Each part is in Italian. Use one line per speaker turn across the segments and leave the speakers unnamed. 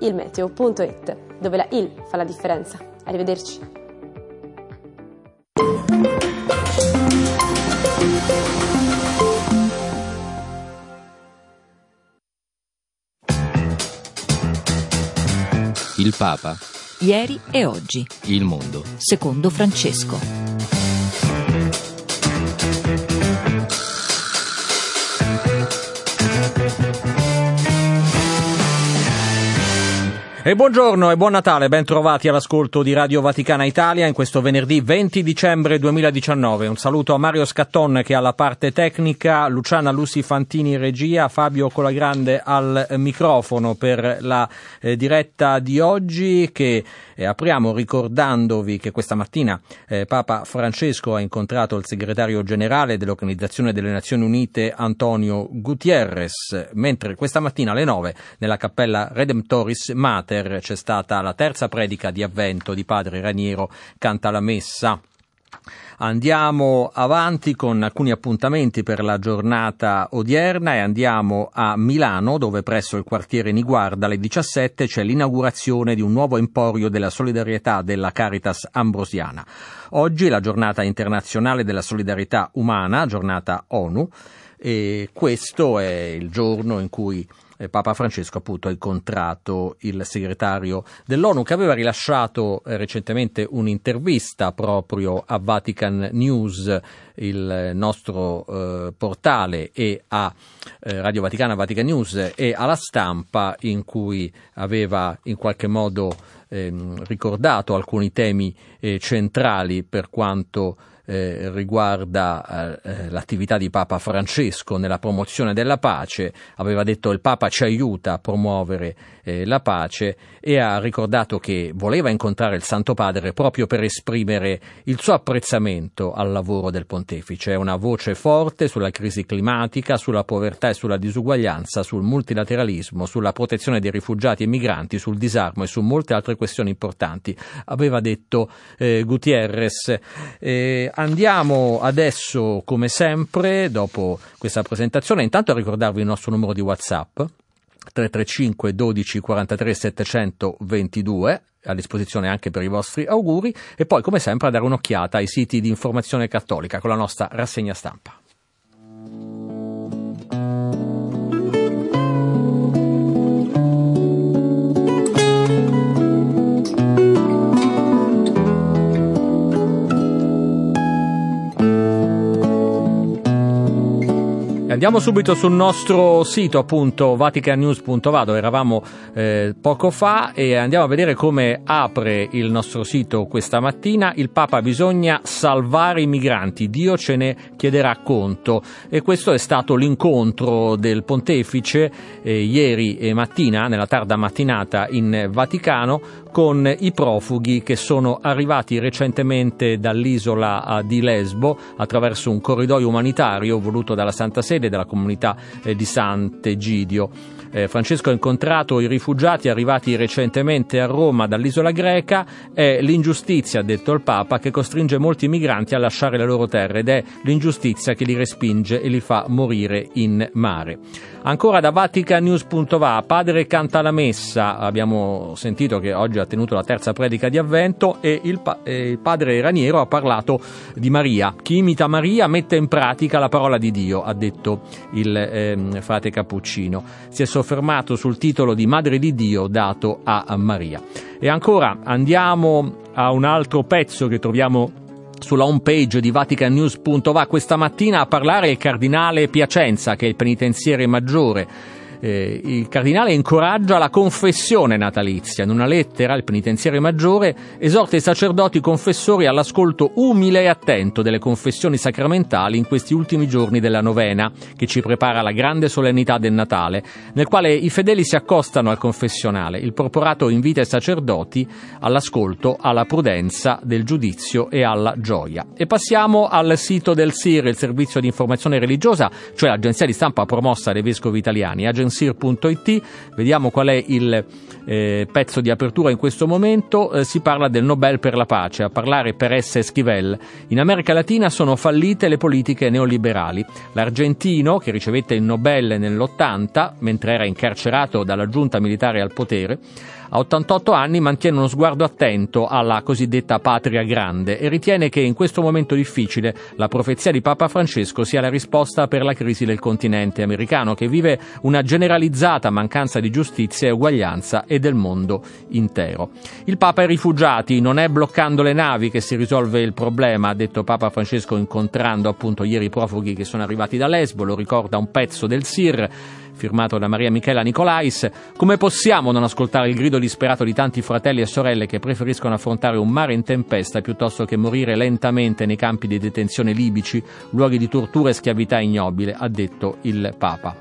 ilmeteo.it, dove la il fa la differenza. Arrivederci.
Il Papa.
Ieri e oggi.
Il mondo.
Secondo Francesco.
E buongiorno e buon Natale, ben trovati all'ascolto di Radio Vaticana Italia in questo venerdì 20 dicembre 2019. Un saluto a Mario Scatton che ha la parte tecnica, Luciana Lusi Fantini regia, Fabio Colagrande al microfono per la eh, diretta di oggi che eh, apriamo ricordandovi che questa mattina eh, Papa Francesco ha incontrato il segretario generale dell'Organizzazione delle Nazioni Unite Antonio Gutierrez, mentre questa mattina alle 9 nella cappella Redemptoris Mater Mater c'è stata la terza predica di avvento di padre Raniero Canta la Messa. Andiamo avanti con alcuni appuntamenti per la giornata odierna e andiamo a Milano dove presso il quartiere Niguarda alle 17 c'è l'inaugurazione di un nuovo emporio della solidarietà della Caritas Ambrosiana. Oggi è la giornata internazionale della solidarietà umana, giornata ONU, e questo è il giorno in cui eh, Papa Francesco appunto ha incontrato il segretario dell'ONU che aveva rilasciato eh, recentemente un'intervista proprio a Vatican News, il nostro eh, portale, e a eh, Radio Vaticana, Vatican News e alla stampa in cui aveva in qualche modo ehm, ricordato alcuni temi eh, centrali per quanto eh, riguarda eh, eh, l'attività di Papa Francesco nella promozione della pace, aveva detto il Papa ci aiuta a promuovere eh, la pace e ha ricordato che voleva incontrare il Santo Padre proprio per esprimere il suo apprezzamento al lavoro del pontefice. È una voce forte sulla crisi climatica, sulla povertà e sulla disuguaglianza, sul multilateralismo, sulla protezione dei rifugiati e migranti, sul disarmo e su molte altre questioni importanti, aveva detto eh, Gutierrez. Eh, andiamo adesso, come sempre, dopo questa presentazione, intanto a ricordarvi il nostro numero di WhatsApp 335 12 43 722 a disposizione anche per i vostri auguri e poi come sempre a dare un'occhiata ai siti di informazione cattolica con la nostra rassegna stampa. Andiamo subito sul nostro sito appunto vaticanews.va dove eravamo eh, poco fa e andiamo a vedere come apre il nostro sito questa mattina. Il Papa bisogna salvare i migranti, Dio ce ne chiederà conto e questo è stato l'incontro del pontefice eh, ieri mattina, nella tarda mattinata in Vaticano con i profughi che sono arrivati recentemente dall'isola di Lesbo attraverso un corridoio umanitario voluto dalla Santa Sede e dalla comunità eh, di Sant'Egidio. Eh, Francesco ha incontrato i rifugiati arrivati recentemente a Roma dall'isola greca, è l'ingiustizia, ha detto il Papa, che costringe molti migranti a lasciare le loro terre ed è l'ingiustizia che li respinge e li fa morire in mare. Ancora da vaticanews.va, padre canta la messa, abbiamo sentito che oggi ha tenuto la terza predica di avvento e il, pa- e il padre Raniero ha parlato di Maria. Chi imita Maria mette in pratica la parola di Dio, ha detto il eh, frate Cappuccino. Si è soffermato sul titolo di Madre di Dio dato a Maria. E ancora andiamo a un altro pezzo che troviamo sulla home page di vaticannews.va questa mattina a parlare il cardinale Piacenza, che è il penitenziere maggiore eh, il cardinale incoraggia la confessione natalizia. In una lettera, il penitenziario maggiore esorta i sacerdoti confessori all'ascolto umile e attento delle confessioni sacramentali in questi ultimi giorni della novena, che ci prepara alla grande solennità del Natale, nel quale i fedeli si accostano al confessionale. Il porporato invita i sacerdoti all'ascolto, alla prudenza del giudizio e alla gioia. E passiamo al sito del SIR, il servizio di informazione religiosa, cioè l'agenzia di stampa promossa dai vescovi italiani, onsir.it, vediamo qual è il eh, pezzo di apertura in questo momento, eh, si parla del Nobel per la pace, a parlare per S. Esquivel. In America Latina sono fallite le politiche neoliberali. L'argentino, che ricevette il Nobel nell'80, mentre era incarcerato dalla giunta militare al potere, a 88 anni mantiene uno sguardo attento alla cosiddetta patria grande e ritiene che in questo momento difficile la profezia di Papa Francesco sia la risposta per la crisi del continente americano che vive una generalizzata mancanza di giustizia e uguaglianza e del mondo intero. Il Papa ai rifugiati non è bloccando le navi che si risolve il problema, ha detto Papa Francesco incontrando appunto ieri i profughi che sono arrivati da Lesbo, lo ricorda un pezzo del SIR firmato da Maria Michela Nicolais, come possiamo non ascoltare il grido disperato di tanti fratelli e sorelle che preferiscono affrontare un mare in tempesta piuttosto che morire lentamente nei campi di detenzione libici, luoghi di tortura e schiavità ignobile, ha detto il Papa.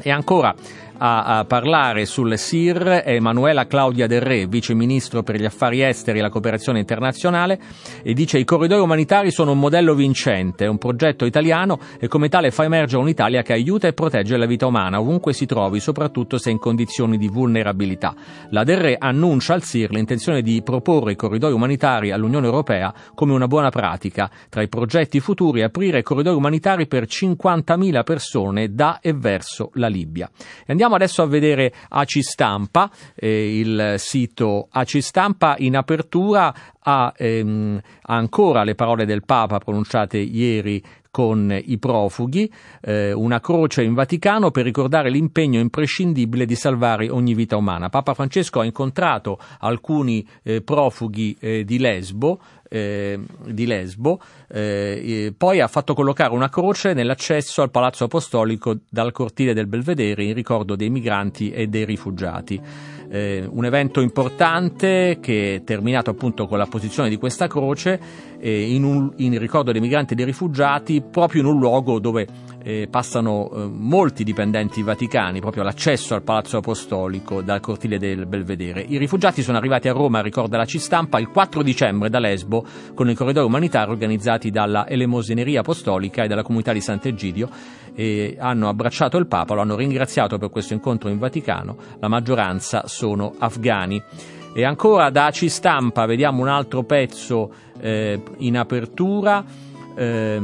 E ancora, a, a parlare sul SIR è Emanuela Claudia Del Re, vice ministro per gli affari esteri e la cooperazione internazionale, e dice i corridoi umanitari sono un modello vincente, un progetto italiano e come tale fa emergere un'Italia che aiuta e protegge la vita umana ovunque si trovi, soprattutto se in condizioni di vulnerabilità. La Del Re annuncia al SIR l'intenzione di proporre i corridoi umanitari all'Unione Europea come una buona pratica. Tra i progetti futuri aprire corridoi umanitari per 50.000 persone da e verso la Libia. E andiamo Andiamo adesso a vedere ACI Stampa, eh, il sito ACI Stampa in apertura ha ehm, ancora le parole del Papa pronunciate ieri con i profughi, eh, una croce in Vaticano per ricordare l'impegno imprescindibile di salvare ogni vita umana. Papa Francesco ha incontrato alcuni eh, profughi eh, di Lesbo, eh, di Lesbo, eh, poi ha fatto collocare una croce nell'accesso al Palazzo Apostolico dal cortile del Belvedere in ricordo dei migranti e dei rifugiati. Eh, un evento importante che è terminato appunto con la posizione di questa croce eh, in, un, in, ricordo dei migranti e dei rifugiati proprio in un luogo dove eh, passano eh, molti dipendenti vaticani, proprio all'accesso al Palazzo Apostolico dal cortile del Belvedere. I rifugiati sono arrivati a Roma, ricorda la C-Stampa, il 4 dicembre da Lesbo con i corridoi umanitari organizzati dalla Elemosineria Apostolica e dalla comunità di Sant'Egidio e hanno abbracciato il Papa, lo hanno ringraziato per questo incontro in Vaticano, la maggioranza sono afghani. E ancora da C Stampa vediamo un altro pezzo eh, in apertura. Eh,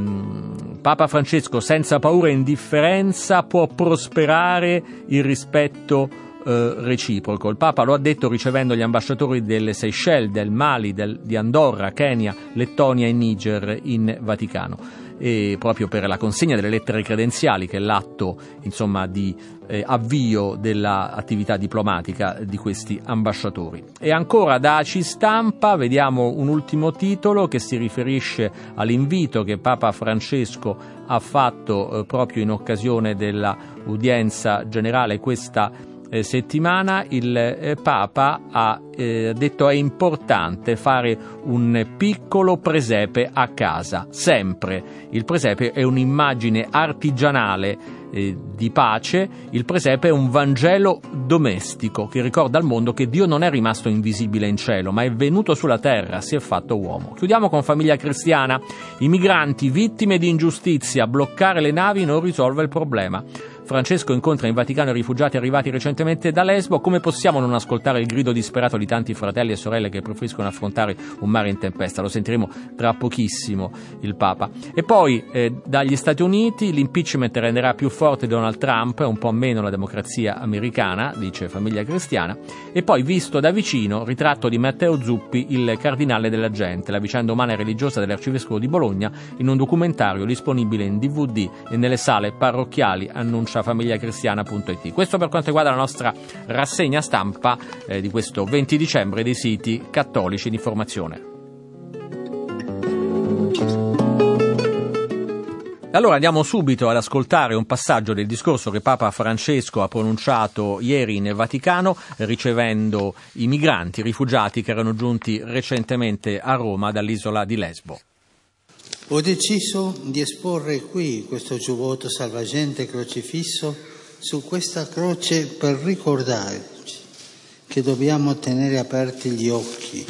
Papa Francesco senza paura e indifferenza può prosperare il rispetto eh, reciproco. Il Papa lo ha detto ricevendo gli ambasciatori delle Seychelles, del Mali, del, di Andorra, Kenya, Lettonia e Niger in Vaticano e proprio per la consegna delle lettere credenziali, che è l'atto insomma, di eh, avvio dell'attività diplomatica di questi ambasciatori. E ancora da ACI Stampa vediamo un ultimo titolo che si riferisce all'invito che Papa Francesco ha fatto eh, proprio in occasione dell'udienza generale questa eh, settimana il eh, Papa ha eh, detto è importante fare un piccolo presepe a casa, sempre. Il presepe è un'immagine artigianale eh, di pace, il presepe è un Vangelo domestico che ricorda al mondo che Dio non è rimasto invisibile in cielo, ma è venuto sulla terra, si è fatto uomo. Chiudiamo con famiglia cristiana. I migranti vittime di ingiustizia, bloccare le navi non risolve il problema. Francesco incontra in Vaticano i rifugiati arrivati recentemente da Lesbo. Come possiamo non ascoltare il grido disperato di tanti fratelli e sorelle che preferiscono affrontare un mare in tempesta? Lo sentiremo tra pochissimo il Papa. E poi eh, dagli Stati Uniti l'impeachment renderà più forte Donald Trump, un po' meno la democrazia americana, dice Famiglia Cristiana. E poi visto da vicino ritratto di Matteo Zuppi, il cardinale della gente, la vicenda umana e religiosa dell'arcivescovo di Bologna, in un documentario disponibile in DVD e nelle sale parrocchiali annunciate famiglia-cristiana.it. Questo per quanto riguarda la nostra rassegna stampa eh, di questo 20 dicembre dei siti cattolici di informazione. Allora andiamo subito ad ascoltare un passaggio del discorso che Papa Francesco ha pronunciato ieri in Vaticano ricevendo i migranti, i rifugiati che erano giunti recentemente a Roma dall'isola di Lesbo.
Ho deciso di esporre qui questo giubbotto salvagente crocifisso su questa croce per ricordarci che dobbiamo tenere aperti gli occhi,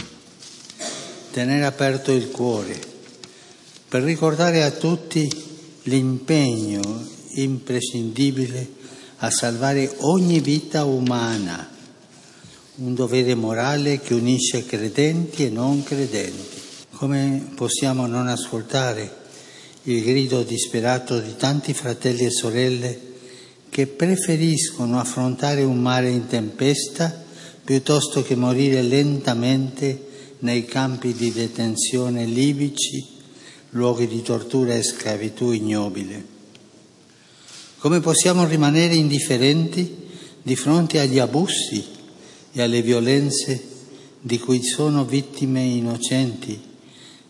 tenere aperto il cuore, per ricordare a tutti l'impegno imprescindibile a salvare ogni vita umana, un dovere morale che unisce credenti e non credenti. Come possiamo non ascoltare il grido disperato di tanti fratelli e sorelle che preferiscono affrontare un mare in tempesta piuttosto che morire lentamente nei campi di detenzione libici, luoghi di tortura e schiavitù ignobile. Come possiamo rimanere indifferenti di fronte agli abusi e alle violenze di cui sono vittime innocenti,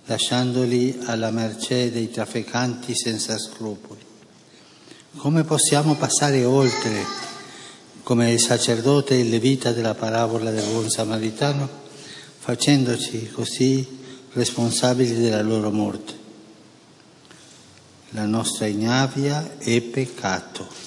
lasciandoli alla mercé dei trafficanti senza scrupoli? Come possiamo passare oltre, come il sacerdote e il levita della parabola del buon samaritano, facendoci così responsabili della loro morte? La nostra ignavia è peccato.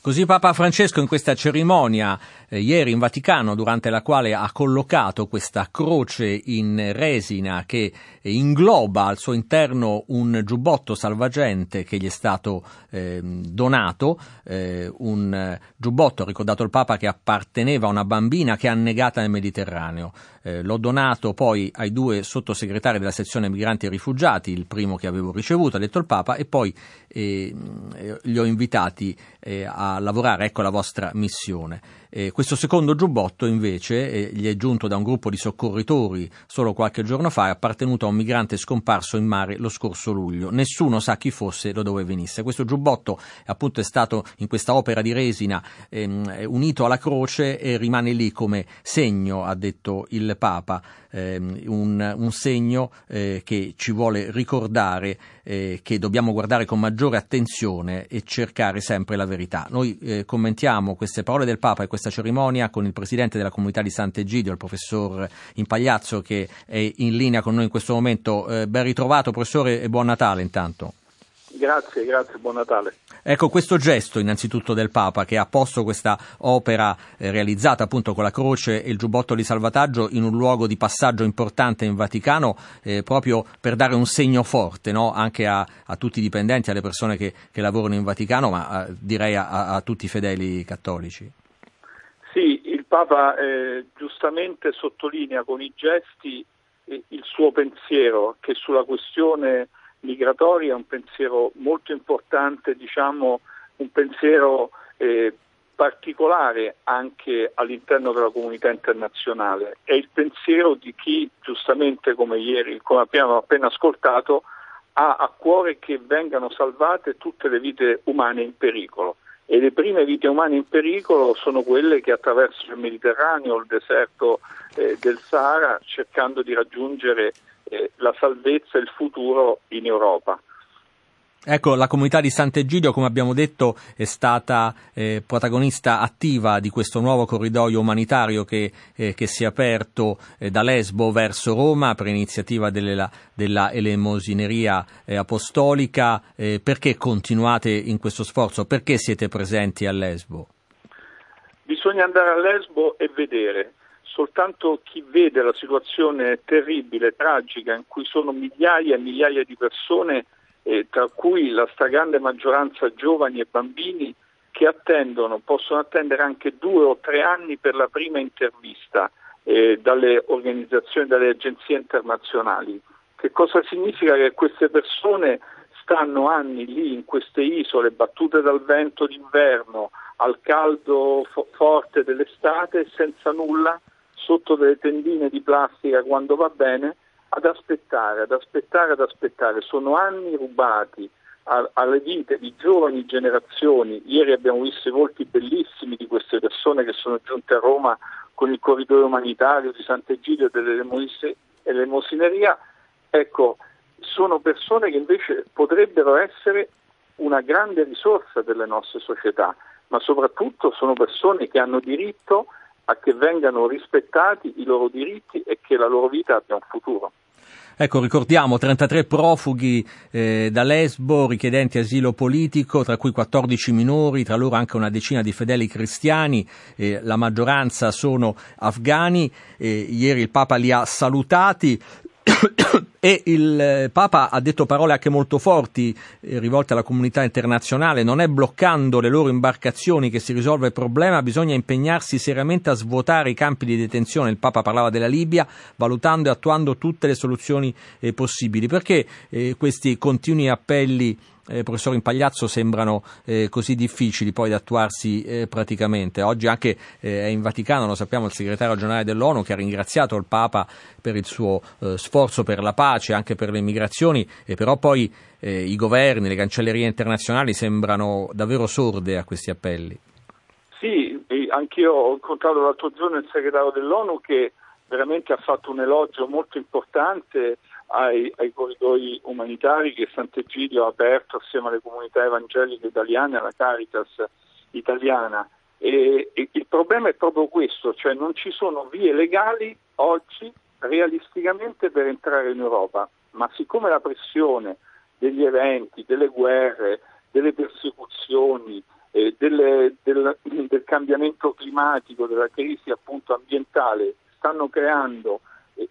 Così Papa Francesco in questa cerimonia eh, ieri in Vaticano, durante la quale ha collocato questa croce in resina che ingloba al suo interno un giubbotto salvagente che gli è stato eh, donato, eh, un giubbotto, ha ricordato il Papa, che apparteneva a una bambina che è annegata nel Mediterraneo. Eh, l'ho donato poi ai due sottosegretari della sezione migranti e rifugiati, il primo che avevo ricevuto, ha detto il Papa, e poi eh, li ho invitati eh, a lavorare, ecco la vostra missione. Eh, questo secondo giubbotto invece eh, gli è giunto da un gruppo di soccorritori solo qualche giorno fa, è appartenuto a un migrante scomparso in mare lo scorso luglio. Nessuno sa chi fosse da dove venisse. Questo giubbotto appunto è stato in questa opera di resina ehm, unito alla croce e rimane lì come segno, ha detto il Papa, ehm, un, un, segno eh, che ci vuole ricordare eh, che dobbiamo guardare con maggiore attenzione e cercare sempre la verità. Noi eh, commentiamo queste parole del Papa e questa cerimonia con il presidente della comunità di Sant'Egidio, il professor Impagliazzo, che è in linea con noi in questo momento. Eh, ben ritrovato, professore, e buon Natale intanto.
Grazie, grazie, buon Natale.
Ecco questo gesto innanzitutto del Papa che ha posto questa opera eh, realizzata appunto con la croce e il giubbotto di salvataggio in un luogo di passaggio importante in Vaticano eh, proprio per dare un segno forte no? anche a, a, tutti i dipendenti, alle persone che, che lavorano in Vaticano, ma a, eh, direi a, a tutti i fedeli cattolici.
Papa eh, giustamente sottolinea con i gesti eh, il suo pensiero che sulla questione migratoria è un pensiero molto importante, diciamo un pensiero eh, particolare anche all'interno della comunità internazionale. È il pensiero di chi, giustamente come ieri, come abbiamo appena ascoltato, ha a cuore che vengano salvate tutte le vite umane in pericolo e le prime vite umane in pericolo sono quelle che attraversano il Mediterraneo, il deserto eh, del Sahara, cercando di raggiungere eh, la salvezza e il futuro in Europa.
Ecco, la comunità di Sant'Egidio, come abbiamo detto, è stata eh, protagonista attiva di questo nuovo corridoio umanitario che, eh, che si è aperto eh, da Lesbo verso Roma per iniziativa della, della elemosineria eh, apostolica. Eh, perché continuate in questo sforzo? Perché siete presenti a Lesbo?
Bisogna andare a Lesbo e vedere. Soltanto chi vede la situazione terribile, tragica, in cui sono migliaia e migliaia di persone eh, tra cui la stragrande maggioranza giovani e bambini che attendono, possono attendere anche due o tre anni per la prima intervista eh, dalle organizzazioni, dalle agenzie internazionali. Che cosa significa che queste persone stanno anni lì in queste isole battute dal vento d'inverno, al caldo fo- forte dell'estate, senza nulla, sotto delle tendine di plastica quando va bene, ad aspettare, ad aspettare, ad aspettare. Sono anni rubati a, alle vite di giovani generazioni. Ieri abbiamo visto i volti bellissimi di queste persone che sono giunte a Roma con il corridoio umanitario di Sant'Egidio e dell'elemosineria. Ecco, sono persone che invece potrebbero essere una grande risorsa delle nostre società, ma soprattutto sono persone che hanno diritto a che vengano rispettati i loro diritti e che la loro vita abbia un futuro.
Ecco, ricordiamo 33 profughi eh, da Lesbo, richiedenti asilo politico, tra cui 14 minori, tra loro anche una decina di fedeli cristiani, eh, la maggioranza sono afghani. Eh, ieri il Papa li ha salutati. E il eh, Papa ha detto parole anche molto forti eh, rivolte alla comunità internazionale, non è bloccando le loro imbarcazioni che si risolve il problema, bisogna impegnarsi seriamente a svuotare i campi di detenzione. Il Papa parlava della Libia, valutando e attuando tutte le soluzioni eh, possibili. Perché eh, questi continui appelli eh, professor Impagliazzo sembrano eh, così difficili poi da attuarsi eh, praticamente. Oggi anche eh, è in Vaticano, lo sappiamo, il segretario generale dell'ONU che ha ringraziato il Papa per il suo eh, sforzo per la pace, anche per le migrazioni, e però poi eh, i governi, le cancellerie internazionali sembrano davvero sorde a questi appelli.
Sì, anch'io ho incontrato l'altro giorno il segretario dell'ONU che veramente ha fatto un elogio molto importante ai, ai, corridoi umanitari che Sant'Egidio ha aperto assieme alle comunità evangeliche italiane, alla Caritas italiana. E, e il problema è proprio questo, cioè non ci sono vie legali oggi realisticamente per entrare in Europa, ma siccome la pressione degli eventi, delle guerre, delle persecuzioni, eh, delle, del, del cambiamento climatico, della crisi appunto ambientale stanno creando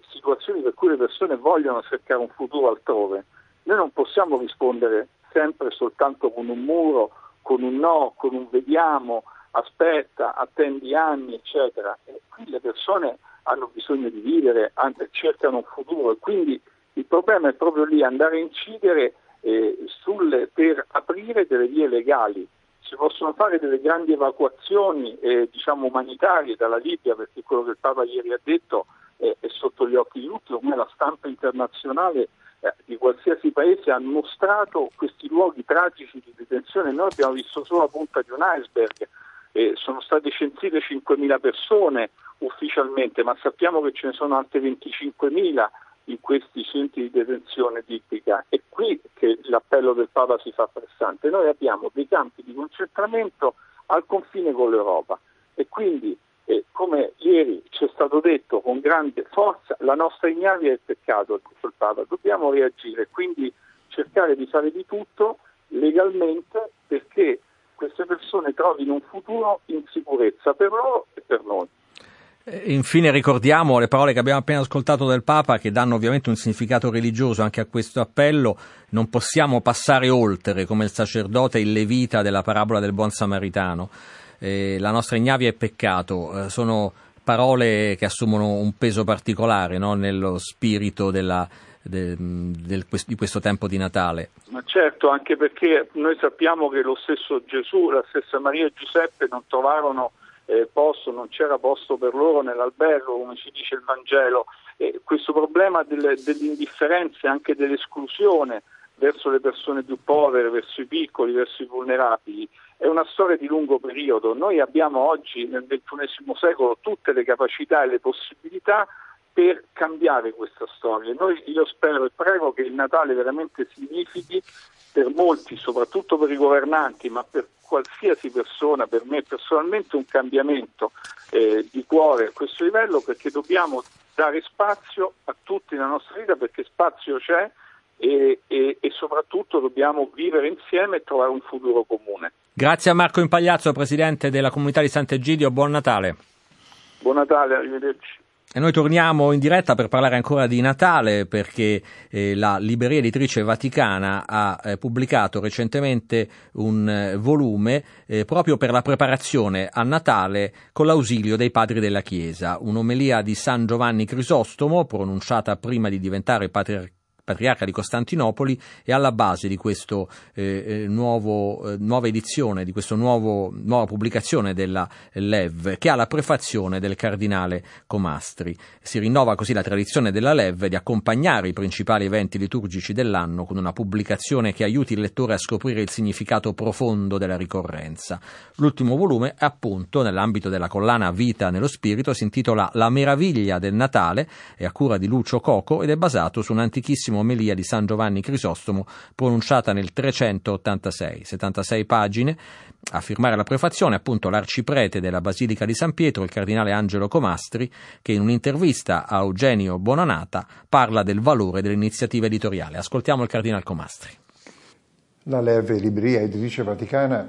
situazioni per cui le persone vogliono cercare un futuro altrove. Noi non possiamo rispondere sempre soltanto con un muro, con un no, con un vediamo, aspetta, attendi anni, eccetera. E qui le persone hanno bisogno di vivere, cercano un futuro e quindi il problema è proprio lì andare a incidere eh, sulle, per aprire delle vie legali. Si possono fare delle grandi evacuazioni eh, diciamo umanitarie dalla Libia, perché quello che il Papa ieri ha detto è, è sotto gli occhi di tutti, ormai la stampa internazionale eh, di qualsiasi paese ha mostrato questi luoghi tragici di detenzione, noi abbiamo visto solo la punta di un iceberg, eh, sono state censite 5.000 persone ufficialmente, ma sappiamo che ce ne sono altre 25.000 in questi centri di detenzione tipica. È qui che l'appello del Papa si fa pressante. Noi abbiamo dei campi di concentramento al confine con l'Europa e quindi e come ieri ci è stato detto con grande forza, la nostra ignavia è il peccato, detto il Papa, dobbiamo reagire, quindi cercare di fare di tutto legalmente perché queste persone trovino un futuro in sicurezza per loro e per noi.
Eh, infine ricordiamo le parole che abbiamo appena ascoltato del Papa che danno ovviamente un significato religioso anche a questo appello. Non possiamo passare oltre come il sacerdote il levita della parabola del buon samaritano eh, la nostra ignavia è peccato, eh, sono parole che assumono un peso particolare no? nello spirito della, de, del, di questo tempo di Natale.
Ma certo, anche perché noi sappiamo che lo stesso Gesù, la stessa Maria e Giuseppe non trovarono eh, posto, non c'era posto per loro nell'albergo, come ci dice il Vangelo. E questo problema delle, dell'indifferenza e anche dell'esclusione verso le persone più povere, verso i piccoli, verso i vulnerabili, è una storia di lungo periodo. Noi abbiamo oggi nel XXI secolo tutte le capacità e le possibilità per cambiare questa storia. Noi, io spero e prego che il Natale veramente significhi per molti, soprattutto per i governanti, ma per qualsiasi persona, per me personalmente, un cambiamento eh, di cuore a questo livello perché dobbiamo dare spazio a tutti nella nostra vita perché spazio c'è e, e, e soprattutto dobbiamo vivere insieme e trovare un futuro comune.
Grazie a Marco Impagliazzo, Presidente della Comunità di Sant'Egidio, buon Natale.
Buon Natale, arrivederci.
E noi torniamo in diretta per parlare ancora di Natale perché eh, la Libreria Editrice Vaticana ha eh, pubblicato recentemente un eh, volume eh, proprio per la preparazione a Natale con l'ausilio dei padri della Chiesa, un'omelia di San Giovanni Crisostomo pronunciata prima di diventare patriarca patriarca di Costantinopoli è alla base di questa eh, eh, eh, nuova edizione, di questa nuova pubblicazione della LEV, che ha la prefazione del cardinale Comastri. Si rinnova così la tradizione della LEV di accompagnare i principali eventi liturgici dell'anno con una pubblicazione che aiuti il lettore a scoprire il significato profondo della ricorrenza. L'ultimo volume, appunto, nell'ambito della collana Vita nello Spirito, si intitola La meraviglia del Natale, è a cura di Lucio Coco ed è basato su un antichissimo omelia di San Giovanni Crisostomo pronunciata nel 386, 76 pagine. A firmare la prefazione appunto l'arciprete della Basilica di San Pietro, il cardinale Angelo Comastri, che in un'intervista a Eugenio Bonanata parla del valore dell'iniziativa editoriale. Ascoltiamo il cardinale Comastri.
La Leve Libreria Editrice Vaticana,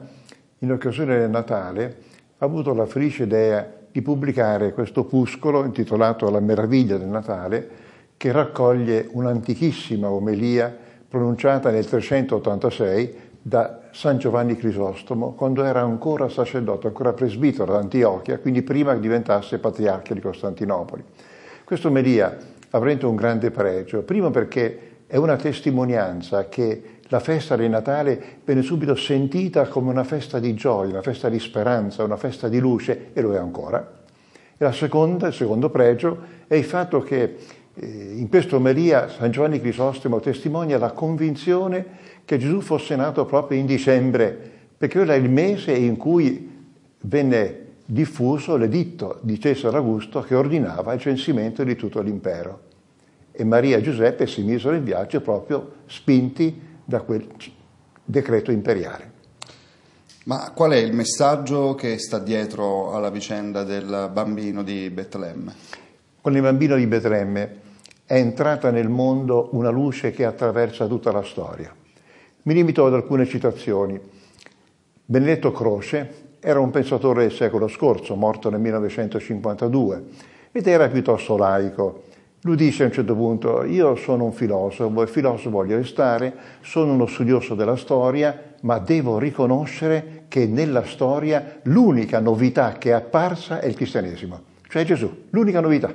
in occasione del Natale, ha avuto la felice idea di pubblicare questo opuscolo intitolato La meraviglia del Natale, che raccoglie un'antichissima omelia pronunciata nel 386 da San Giovanni Crisostomo quando era ancora sacerdote, ancora presbitero ad Antiochia, quindi prima che diventasse patriarca di Costantinopoli. Questa omelia avrà un grande pregio, primo perché è una testimonianza che la festa di Natale viene subito sentita come una festa di gioia, una festa di speranza, una festa di luce, e lo è ancora. E la seconda, il secondo pregio è il fatto che in questa omelia San Giovanni Crisostomo testimonia la convinzione che Gesù fosse nato proprio in dicembre, perché era il mese in cui venne diffuso l'editto di Cesare Augusto che ordinava il censimento di tutto l'impero. E Maria e Giuseppe si misero in viaggio proprio spinti da quel decreto imperiale.
Ma qual è il messaggio che sta dietro alla vicenda del bambino di Betlemme?
Con il bambino di Betlemme è entrata nel mondo una luce che attraversa tutta la storia. Mi limito ad alcune citazioni. Benedetto Croce era un pensatore del secolo scorso, morto nel 1952, ed era piuttosto laico. Lui dice a un certo punto, io sono un filosofo e filosofo voglio restare, sono uno studioso della storia, ma devo riconoscere che nella storia l'unica novità che è apparsa è il cristianesimo, cioè Gesù, l'unica novità.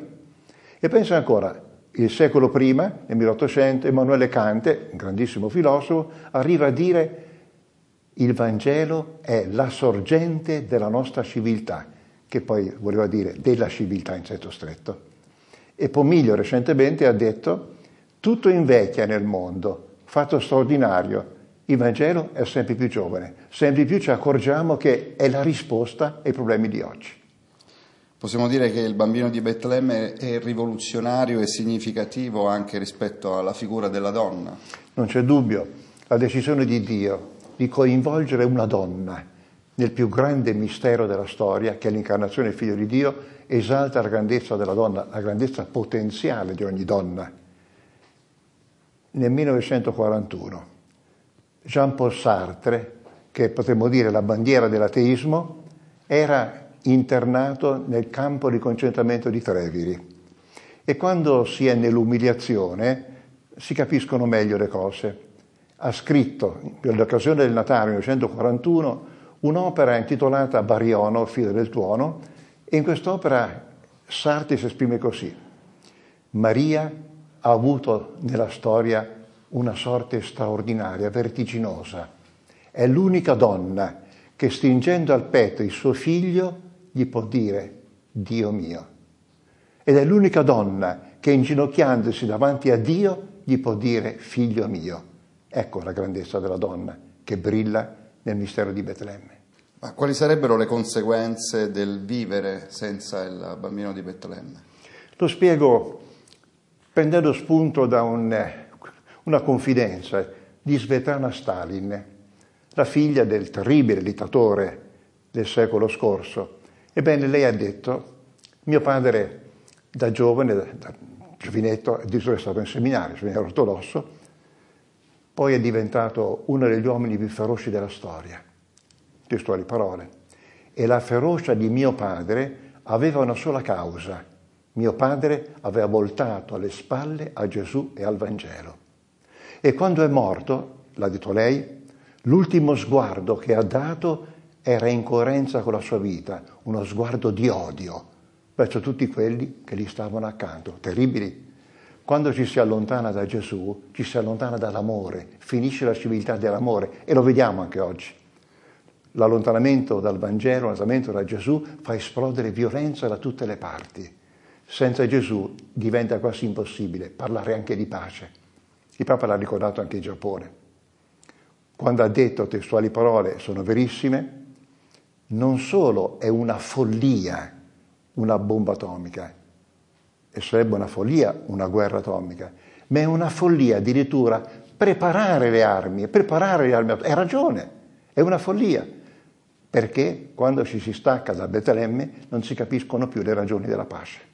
E pensa ancora, il secolo prima, nel 1800, Emanuele Kant, un grandissimo filosofo, arriva a dire il Vangelo è la sorgente della nostra civiltà, che poi voleva dire della civiltà in senso stretto. E Pomiglio recentemente ha detto tutto invecchia nel mondo, fatto straordinario, il Vangelo è sempre più giovane, sempre più ci accorgiamo che è la risposta ai problemi di oggi.
Possiamo dire che il bambino di Betlemme è rivoluzionario e significativo anche rispetto alla figura della donna.
Non c'è dubbio, la decisione di Dio di coinvolgere una donna nel più grande mistero della storia, che è l'incarnazione del figlio di Dio, esalta la grandezza della donna, la grandezza potenziale di ogni donna. Nel 1941 Jean-Paul Sartre, che potremmo dire la bandiera dell'ateismo, era internato nel campo di concentramento di Treviri. E quando si è nell'umiliazione si capiscono meglio le cose. Ha scritto, per l'occasione del Natale 1941, un'opera intitolata Bariono, figlio del tuono, e in quest'opera Sarti si esprime così. Maria ha avuto nella storia una sorte straordinaria, vertiginosa. È l'unica donna che stringendo al petto il suo figlio gli può dire Dio mio. Ed è l'unica donna che inginocchiandosi davanti a Dio gli può dire figlio mio. Ecco la grandezza della donna che brilla nel mistero di Betlemme.
Ma quali sarebbero le conseguenze del vivere senza il bambino di Betlemme?
Lo spiego prendendo spunto da un, una confidenza di Svetlana Stalin, la figlia del terribile dittatore del secolo scorso, Ebbene, lei ha detto, mio padre da giovane, da, da giovinetto, addirittura è stato in seminario, seminario ortodosso, poi è diventato uno degli uomini più feroci della storia, testuali parole. E la ferocia di mio padre aveva una sola causa. Mio padre aveva voltato alle spalle a Gesù e al Vangelo. E quando è morto, l'ha detto lei, l'ultimo sguardo che ha dato era in coerenza con la sua vita, uno sguardo di odio verso tutti quelli che gli stavano accanto, terribili. Quando ci si allontana da Gesù, ci si allontana dall'amore, finisce la civiltà dell'amore e lo vediamo anche oggi. L'allontanamento dal Vangelo, l'allontanamento da Gesù fa esplodere violenza da tutte le parti. Senza Gesù diventa quasi impossibile parlare anche di pace. Il Papa l'ha ricordato anche in Giappone. Quando ha detto testuali parole sono verissime, non solo è una follia una bomba atomica, e sarebbe una follia una guerra atomica, ma è una follia addirittura preparare le armi, preparare le armi atomiche. È ragione, è una follia, perché quando ci si stacca da Betlemme non si capiscono più le ragioni della pace.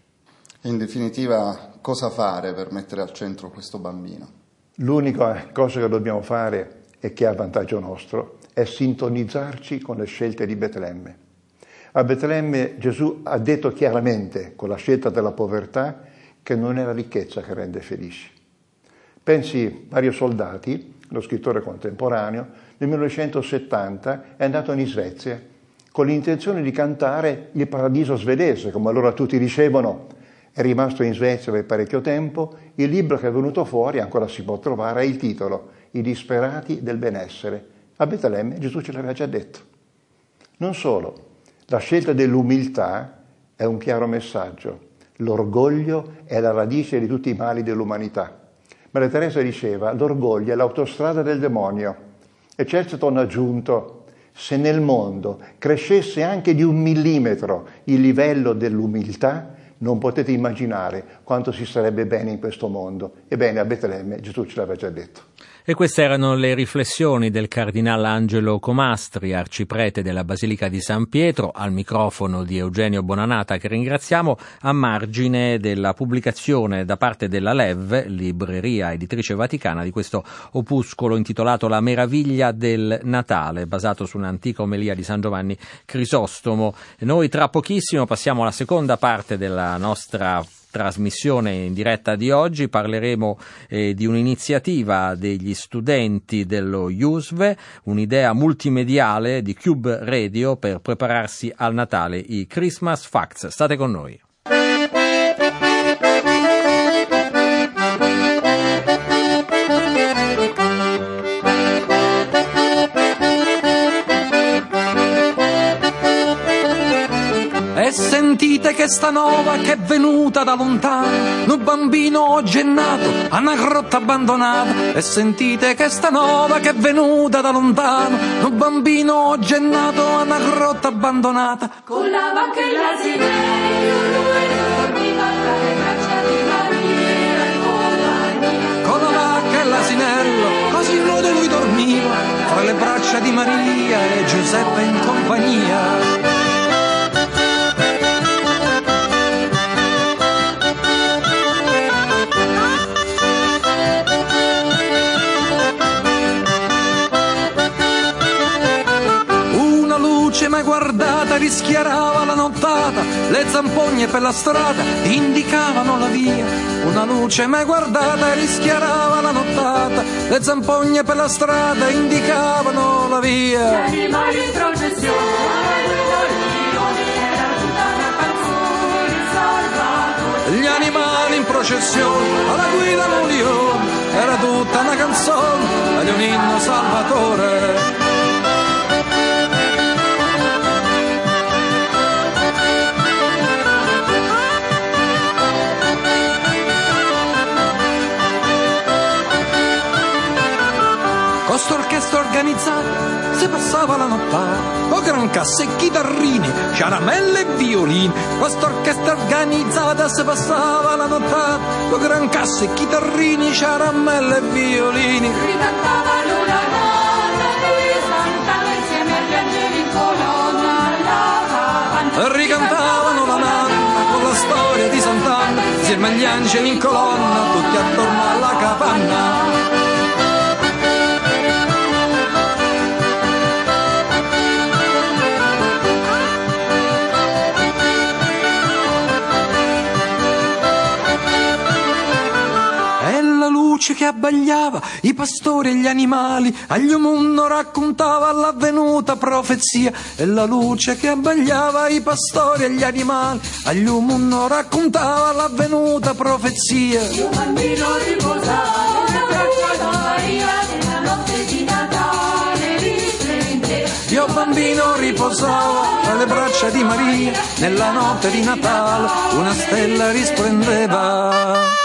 In definitiva, cosa fare per mettere al centro questo bambino?
L'unica cosa che dobbiamo fare e che ha vantaggio nostro è sintonizzarci con le scelte di Betlemme. A Betlemme Gesù ha detto chiaramente, con la scelta della povertà, che non è la ricchezza che rende felici. Pensi Mario Soldati, lo scrittore contemporaneo, nel 1970 è andato in Svezia con l'intenzione di cantare il paradiso svedese, come allora tutti dicevano, è rimasto in Svezia per parecchio tempo, il libro che è venuto fuori, ancora si può trovare, è il titolo I disperati del benessere. A Betlemme Gesù ce l'aveva già detto. Non solo, la scelta dell'umiltà è un chiaro messaggio. L'orgoglio è la radice di tutti i mali dell'umanità. Maria Teresa diceva, l'orgoglio è l'autostrada del demonio. E Chesterton ha aggiunto, se nel mondo crescesse anche di un millimetro il livello dell'umiltà, non potete immaginare quanto si sarebbe bene in questo mondo. Ebbene, a Betlemme Gesù ce l'aveva già detto.
E queste erano le riflessioni del cardinale Angelo Comastri, arciprete della Basilica di San Pietro, al microfono di Eugenio Bonanata, che ringraziamo a margine della pubblicazione da parte della LEV, libreria editrice vaticana, di questo opuscolo intitolato La meraviglia del Natale, basato su un'antica omelia di San Giovanni Crisostomo. Noi tra pochissimo passiamo alla seconda parte della nostra trasmissione in diretta di oggi parleremo eh, di un'iniziativa degli studenti dello IUSVE, un'idea multimediale di Cube Radio per prepararsi al Natale, i Christmas Facts. State con noi.
Sentite che sta nova che è venuta da lontano, un bambino oggi è nato a una grotta abbandonata. E sentite che sta nova che è venuta da lontano, un bambino oggi è nato a una grotta abbandonata.
Con la vacca e l'asinello lui dormiva tra le braccia di Maria in compagnia.
Con la vacca e l'asinello, così nudo lui dormiva fra le braccia di Maria e Giuseppe in compagnia. Guardata rischiarava la nottata, le zampogne per la strada indicavano la via. Una luce mai guardata rischiarava la nottata, le zampogne per la strada indicavano la via.
Gli animali in processione,
gli animali in processione, alla guida leone, era tutta una canzone, di un inno salvatore. Organizzata si passava la nottata con gran casse e chitarrini, caramelle e violini. Quest'orchestra organizzata si passava la nottata con gran casse e chitarrini, caramelle e violini.
Ricantavano la nonna di Sant'Anna insieme agli angeli in colonna alla
Ricantavano la nanna con la storia di Sant'Anna insieme agli angeli in colonna tutti attorno alla capanna. Che abbagliava i pastori e gli animali, agli umunno raccontava l'avvenuta profezia, e la luce che abbagliava i pastori e gli animali, agli umunno raccontava l'avvenuta profezia.
Un bambino riposava nella braccia di Maria nella notte di Natale risplendeva.
Io bambino riposava tra le braccia di Maria, nella notte di Natale una stella risplendeva.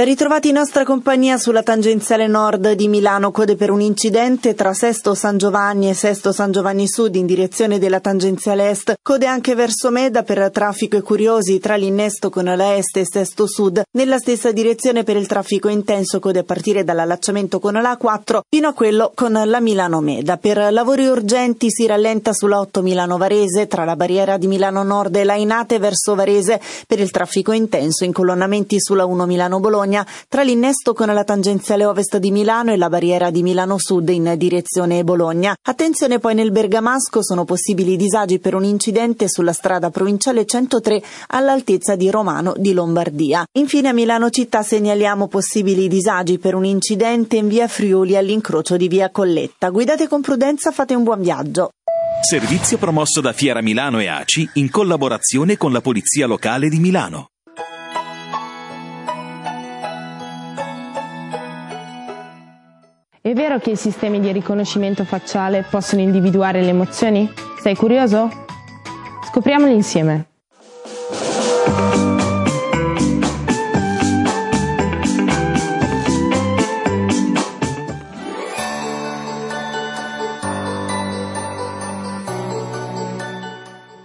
Ben ritrovati in nostra compagnia sulla tangenziale nord di Milano, code per un incidente tra Sesto San Giovanni e Sesto San Giovanni Sud in direzione della tangenziale est, code anche verso Meda per traffico e curiosi tra l'innesto con la est e Sesto Sud, nella stessa direzione per il traffico intenso, code a partire dall'allacciamento con la A4 fino a quello con la Milano Meda. Per lavori urgenti si rallenta sulla 8 Milano Varese tra la barriera di Milano Nord e la Inate verso Varese. Per il traffico intenso, incolonnamenti sulla 1 Milano Bologna tra l'innesto con la tangenziale ovest di Milano e la barriera di Milano Sud in direzione Bologna. Attenzione poi nel Bergamasco sono possibili disagi per un incidente sulla strada provinciale 103 all'altezza di Romano di Lombardia. Infine a Milano città segnaliamo possibili disagi per un incidente in via Friuli all'incrocio di via Colletta. Guidate con prudenza, fate un buon viaggio.
Servizio promosso da Fiera Milano e ACI in collaborazione con la Polizia Locale di Milano.
È vero che i sistemi di riconoscimento facciale possono individuare le emozioni? Sei curioso? Scopriamoli insieme.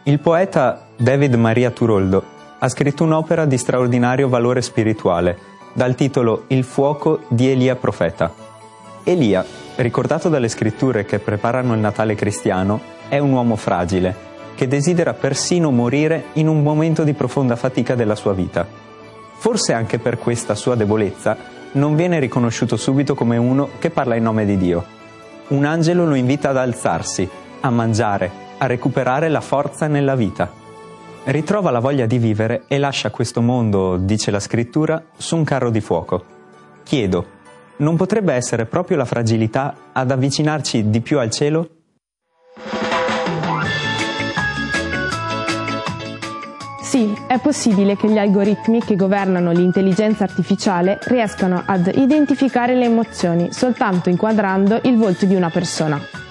Il poeta David Maria Turoldo ha scritto un'opera di straordinario valore spirituale, dal titolo Il fuoco di Elia Profeta. Elia, ricordato dalle scritture che preparano il Natale cristiano, è un uomo fragile, che desidera persino morire in un momento di profonda fatica della sua vita. Forse anche per questa sua debolezza non viene riconosciuto subito come uno che parla in nome di Dio. Un angelo lo invita ad alzarsi, a mangiare, a recuperare la forza nella vita. Ritrova la voglia di vivere e lascia questo mondo, dice la scrittura, su un carro di fuoco. Chiedo, non potrebbe essere proprio la fragilità ad avvicinarci di più al cielo?
Sì, è possibile che gli algoritmi che governano l'intelligenza artificiale riescano ad identificare le emozioni soltanto inquadrando il volto di una persona.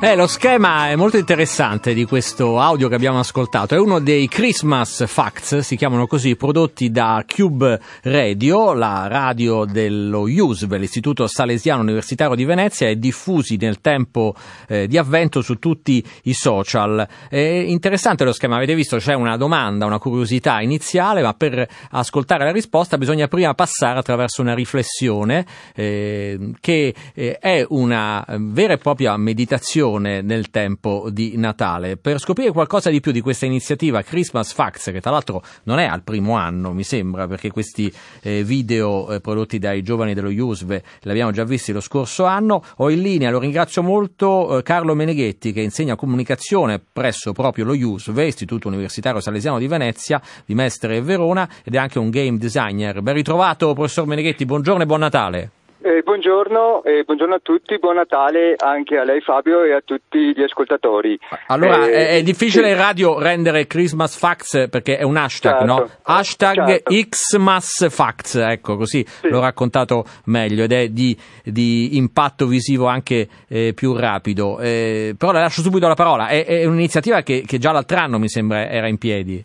Eh, lo schema è molto interessante di questo audio che abbiamo ascoltato. È uno dei Christmas Facts, si chiamano così, prodotti da Cube Radio, la radio dello IUSV, l'Istituto Salesiano Universitario di Venezia, e diffusi nel tempo eh, di avvento su tutti i social. È interessante lo schema, avete visto, c'è una domanda, una curiosità iniziale, ma per ascoltare la risposta bisogna prima passare attraverso una riflessione eh, che eh, è una vera e propria meditazione nel tempo di Natale. Per scoprire qualcosa di più di questa iniziativa Christmas Facts, che tra l'altro non è al primo anno, mi sembra, perché questi eh, video eh, prodotti dai giovani dello IUSV li abbiamo già visti lo scorso anno, ho in linea, lo ringrazio molto, eh, Carlo Meneghetti, che insegna comunicazione presso proprio lo IUSV, Istituto Universitario Salesiano di Venezia, di Mestre e Verona, ed è anche un game designer. Ben ritrovato, professor Meneghetti, buongiorno e buon Natale.
Eh, buongiorno, eh, buongiorno, a tutti, buon Natale anche a lei Fabio e a tutti gli ascoltatori.
Allora,
eh,
è, difficile
sì.
in radio rendere Christmas Facts perché è un hashtag,
certo,
no? Hashtag
certo.
Xmas Facts, ecco, così sì. l'ho raccontato meglio ed è di, di impatto visivo anche eh, più rapido. Eh, però le lascio subito la parola, è, è un'iniziativa che, che già l'altro anno mi sembra era in piedi.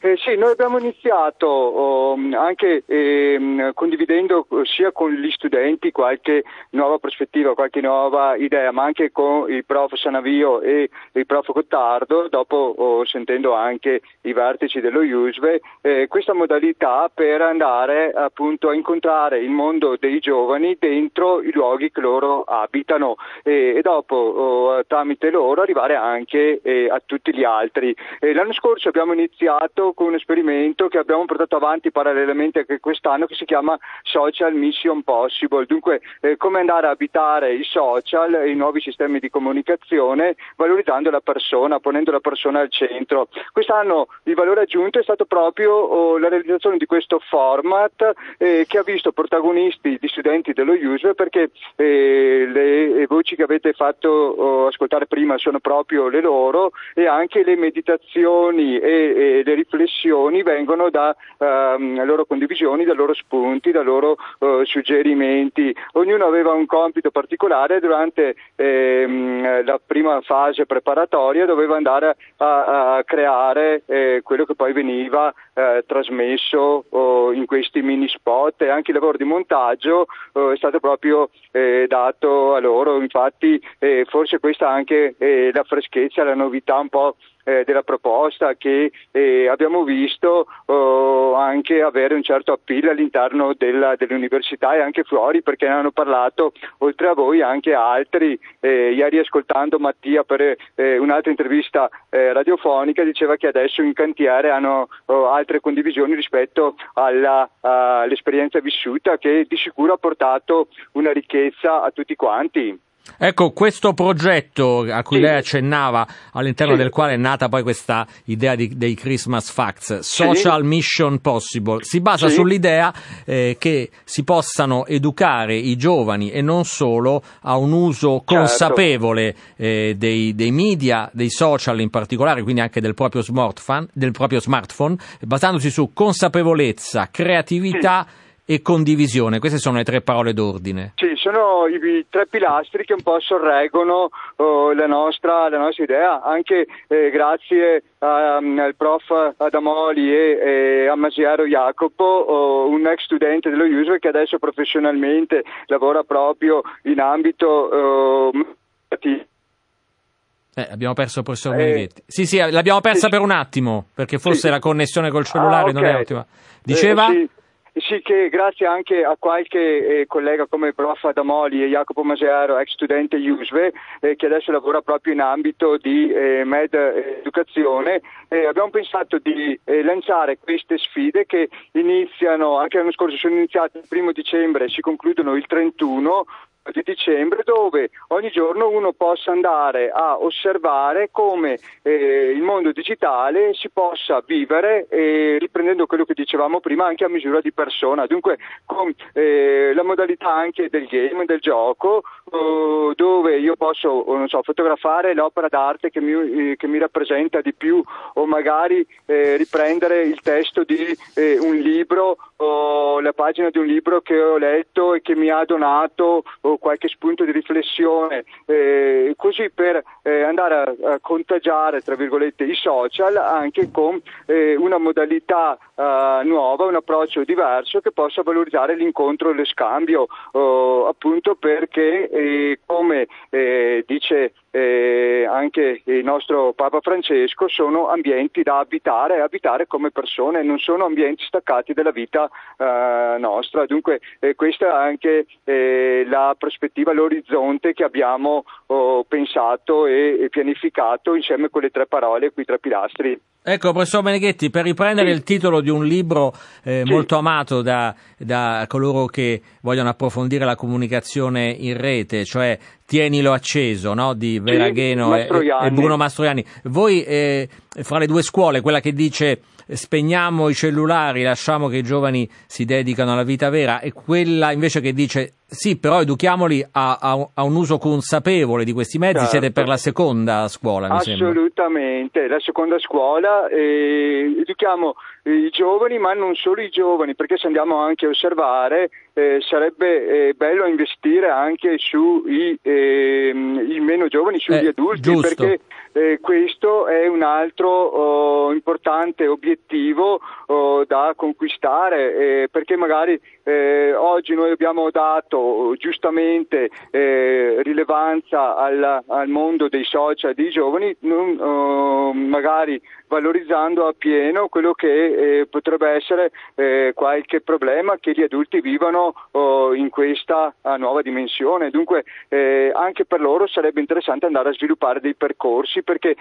Eh, sì, noi abbiamo iniziato oh, anche eh, condividendo sia con gli studenti qualche nuova prospettiva, qualche nuova idea, ma anche con il prof Sanavio e il prof Gottardo, dopo oh, sentendo anche i vertici dello IUSVE, eh, questa modalità per andare appunto a incontrare il mondo dei giovani dentro i luoghi che loro abitano e dopo oh, tramite loro arrivare anche eh, a tutti gli altri. l'anno scorso abbiamo iniziato con un esperimento che abbiamo portato avanti parallelamente anche quest'anno che si chiama Social Mission Possible, dunque eh, come andare a abitare i social, i nuovi sistemi di comunicazione, valorizzando la persona, ponendo la persona al centro. Quest'anno il valore aggiunto è stato proprio oh, la realizzazione di questo format eh, che ha visto protagonisti di studenti dello USV perché eh, le voci che avete fatto oh, ascoltare prima sono proprio le loro e anche le meditazioni e, e le riflessioni riflessioni vengono da ehm, loro condivisioni, da loro spunti, da loro eh, suggerimenti. Ognuno aveva un compito particolare durante ehm, la prima fase preparatoria, doveva andare a, a creare eh, quello che poi veniva eh, trasmesso oh, in questi mini spot e anche il lavoro di montaggio oh, è stato proprio eh, dato a loro, infatti eh, forse questa anche eh, la freschezza, la novità un po' eh, della proposta che eh, abbiamo visto oh, anche avere un certo appeal all'interno della, delle università e anche fuori perché ne hanno parlato oltre a voi anche altri. Eh, ieri ascoltando Mattia per eh, un'altra intervista eh, radiofonica diceva che adesso in cantiere hanno altre condivisioni rispetto alla, all'esperienza vissuta che di sicuro ha portato una ricchezza a tutti quanti.
Ecco, questo progetto a cui
Sì.
lei accennava, all'interno
Sì.
del quale è nata poi questa idea di- dei Christmas Facts, Social Mission Possible, si basa
Sì.
sull'idea eh, che si possano educare i giovani e non solo a un uso
Certo.
consapevole eh, dei, dei media, dei social in particolare, quindi anche del proprio smartphone, del proprio smartphone basandosi su consapevolezza, creatività e condivisione. Queste sono le tre parole d'ordine.
Sì, sono i, i tre pilastri che un po' sorreggono oh, la, nostra, la nostra idea, anche eh, grazie a- al prof Adamoli e, e a Masiero Jacopo, oh, un ex studente dello USR che adesso professionalmente lavora proprio in ambito oh,
Eh, abbiamo perso il professor
Eh,
Meneghetti. Sì, sì, l'abbiamo persa
sì.
per un attimo, perché forse
Sì.
la connessione col cellulare
Ah,
non è ottima. Diceva?
Eh, sì, sì, che grazie anche a qualche eh, collega come il prof. Adamoli e Jacopo Masero, ex studente USVE, eh, che adesso lavora proprio in ambito di eh, med educazione, eh, abbiamo pensato di eh, lanciare queste sfide che iniziano, anche l'anno scorso sono iniziate il primo dicembre e si concludono il 31 di dicembre dove ogni giorno uno possa andare a osservare come eh, il mondo digitale si possa vivere eh, riprendendo quello che dicevamo prima anche a misura di persona. Dunque con eh, la modalità anche del game del gioco dove io posso so, fotografare l'opera d'arte che mi, eh, che mi rappresenta di più o magari eh, riprendere il testo di eh, un libro o la pagina di un libro che ho letto e che mi ha donato o qualche spunto di riflessione, eh, così per eh, andare a, a contagiare tra virgolette i social anche con eh, una modalità eh, nuova, un approccio diverso che possa valorizzare l'incontro e lo scambio, oh, appunto perché eh, come eh, dice eh, anche il nostro Papa Francesco sono ambienti da abitare, abitare come persone, non sono ambienti staccati dalla vita eh, nostra. Dunque eh, questa è anche eh, la prospettiva, l'orizzonte che abbiamo oh, pensato e, e pianificato insieme con le tre parole, quei tre pilastri.
Ecco, professor Meneghetti, per riprendere il titolo di un libro eh, molto amato da, da coloro che vogliono approfondire la comunicazione in rete, cioè Tienilo acceso, no? di Veragheno e, e Bruno Mastroianni. Voi, eh, fra le due scuole, quella che dice spegniamo i cellulari, lasciamo che i giovani si dedicano alla vita vera, e quella invece che dice sì, però educhiamoli a, a- a un uso consapevole di questi mezzi,
Certo.
siete per la seconda scuola, mi sembra.
Assolutamente, la seconda scuola, eh, educhiamo i giovani, ma non solo i giovani, perché se andiamo anche a osservare eh, sarebbe eh, bello investire anche sui i meno giovani, sugli
Eh,
adulti,
giusto.
perché eh, questo è un altro oh, importante obiettivo oh, da conquistare, eh, perché magari eh, oggi noi abbiamo dato giustamente eh, rilevanza al, al mondo dei social dei giovani, non, oh, magari valorizzando appieno quello che eh, potrebbe essere qualche problema che gli adulti vivono oh, in questa ah, nuova dimensione. Dunque anche per loro sarebbe interessante andare a sviluppare dei percorsi perché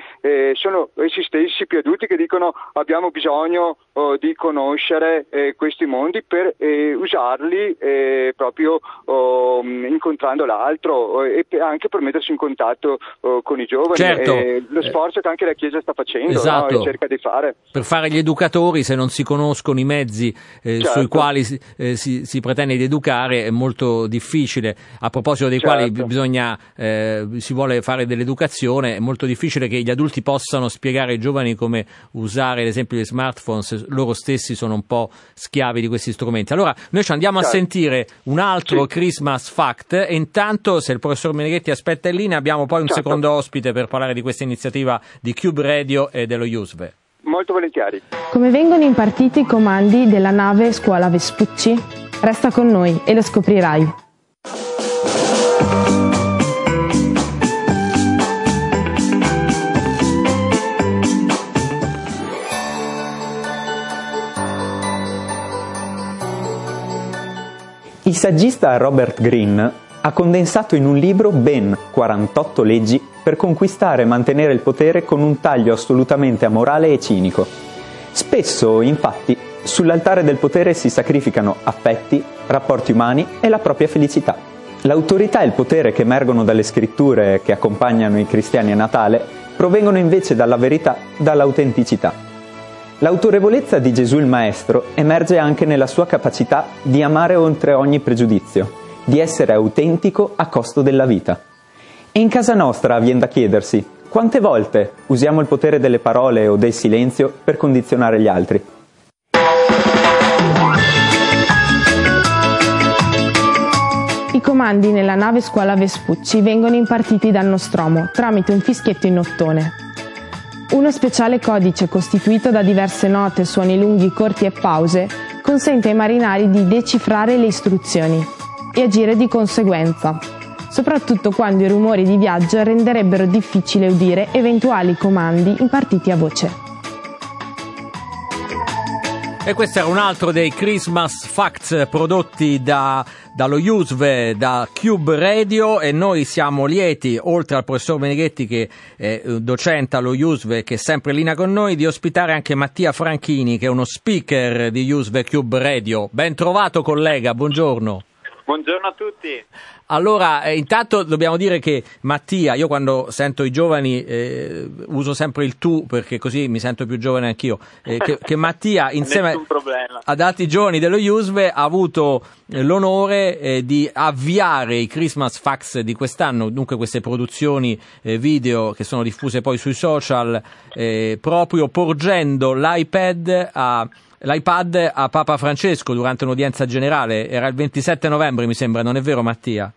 sono essi stessi più adulti che dicono abbiamo bisogno oh, di conoscere eh, questi mondi per eh, usarli eh, proprio oh, incontrando l'altro e anche per mettersi in contatto oh, con i giovani.
Certo.
Lo sforzo che anche la Chiesa sta facendo no?
Esatto.
e cerca di fare.
Per fare gli educatori, se non si conoscono i mezzi
Certo.
sui quali si, si- si pretende di educare, è molto difficile. A proposito dei quali
Certo.
bi- bisogna, si vuole fare dell'educazione, è molto difficile che gli adulti possano spiegare ai giovani come usare, ad esempio, gli smartphone, se loro stessi sono un po' schiavi di questi strumenti. Allora, noi ci andiamo a sentire un altro Christmas Fact e intanto, se il professor Meneghetti aspetta in linea, abbiamo poi un
Certo.
secondo ospite per parlare di questa iniziativa di Cube Radio e dello USVE.
Molto volentieri.
Come vengono impartiti i comandi della nave Scuola Vespucci? Resta con noi e lo scoprirai.
Il saggista Robert Greene ha condensato in un libro ben 48 leggi per conquistare e mantenere il potere con un taglio assolutamente amorale e cinico. Spesso, infatti, sull'altare del potere si sacrificano affetti, rapporti umani e la propria felicità. L'autorità e il potere che emergono dalle scritture che accompagnano i cristiani a Natale provengono invece dalla verità, dall'autenticità. L'autorevolezza di Gesù il Maestro emerge anche nella sua capacità di amare oltre ogni pregiudizio, di essere autentico a costo della vita. E in casa nostra viene da chiedersi, quante volte usiamo il potere delle parole o del silenzio per condizionare gli altri?
I comandi nella nave Scuola Vespucci vengono impartiti dal Nostromo tramite un fischietto in ottone. Uno speciale codice costituito da diverse note, suoni lunghi, corti e pause consente ai marinai di decifrare le istruzioni e agire di conseguenza, soprattutto quando i rumori di viaggio renderebbero difficile udire eventuali comandi impartiti a voce.
E questo era un altro dei Christmas Facts prodotti da, dallo USVE, da Cube Radio e noi siamo lieti, oltre al professor Meneghetti che è eh, docente allo USVE che è sempre in linea con noi, di ospitare anche Mattia Franchini che è uno speaker di USVE Cube Radio. Ben trovato collega, buongiorno.
Buongiorno a tutti.
Allora, eh, intanto dobbiamo dire che Mattia, io quando sento i giovani eh, uso sempre il tu perché così mi sento più giovane anch'io, eh, che, che Mattia insieme ad altri giovani dello USVE ha avuto eh, l'onore eh, di avviare i Christmas Fax di quest'anno, dunque queste produzioni eh, video che sono diffuse poi sui social, proprio porgendo l'iPad a l'iPad a Papa Francesco durante un'udienza generale, era il 27 novembre mi sembra, non è vero Mattia?